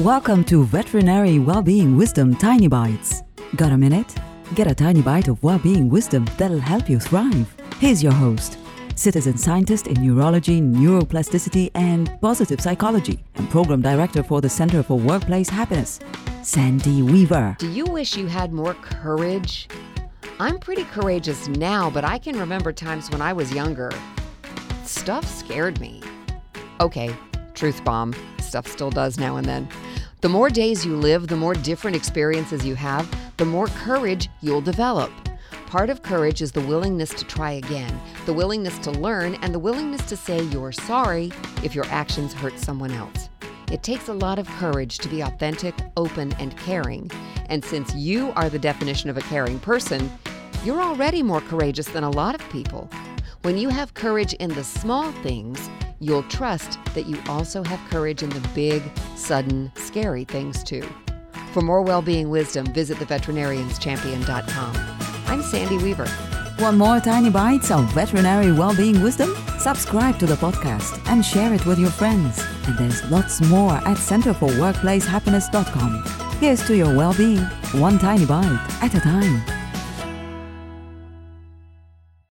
Welcome to Veterinary Wellbeing Wisdom Tiny Bites. Got a minute? Get a tiny bite of well-being wisdom that'll help you thrive. Here's your host, citizen scientist in neurology, neuroplasticity, and positive psychology, and program director for the Center for Workplace Happiness, Sandy Weaver. Do you wish you had more courage? I'm pretty courageous now, but I can remember times when I was younger. Stuff scared me. Okay, truth bomb. Stuff still does now and then. The more days you live, the more different experiences you have, the more courage you'll develop. Part of courage is the willingness to try again, the willingness to learn, and the willingness to say you're sorry if your actions hurt someone else. It takes a lot of courage to be authentic, open, and caring. And since you are the definition of a caring person, you're already more courageous than a lot of people. When you have courage in the small things, you'll trust that you also have courage in the big, sudden, scary things too. For more well-being wisdom, visit theveterinarianschampion.com. I'm Sandy Weaver. Want more tiny bites of veterinary well-being wisdom? Subscribe to the podcast and share it with your friends. And there's lots more at centerforworkplacehappiness.com. Here's to your well-being, one tiny bite at a time.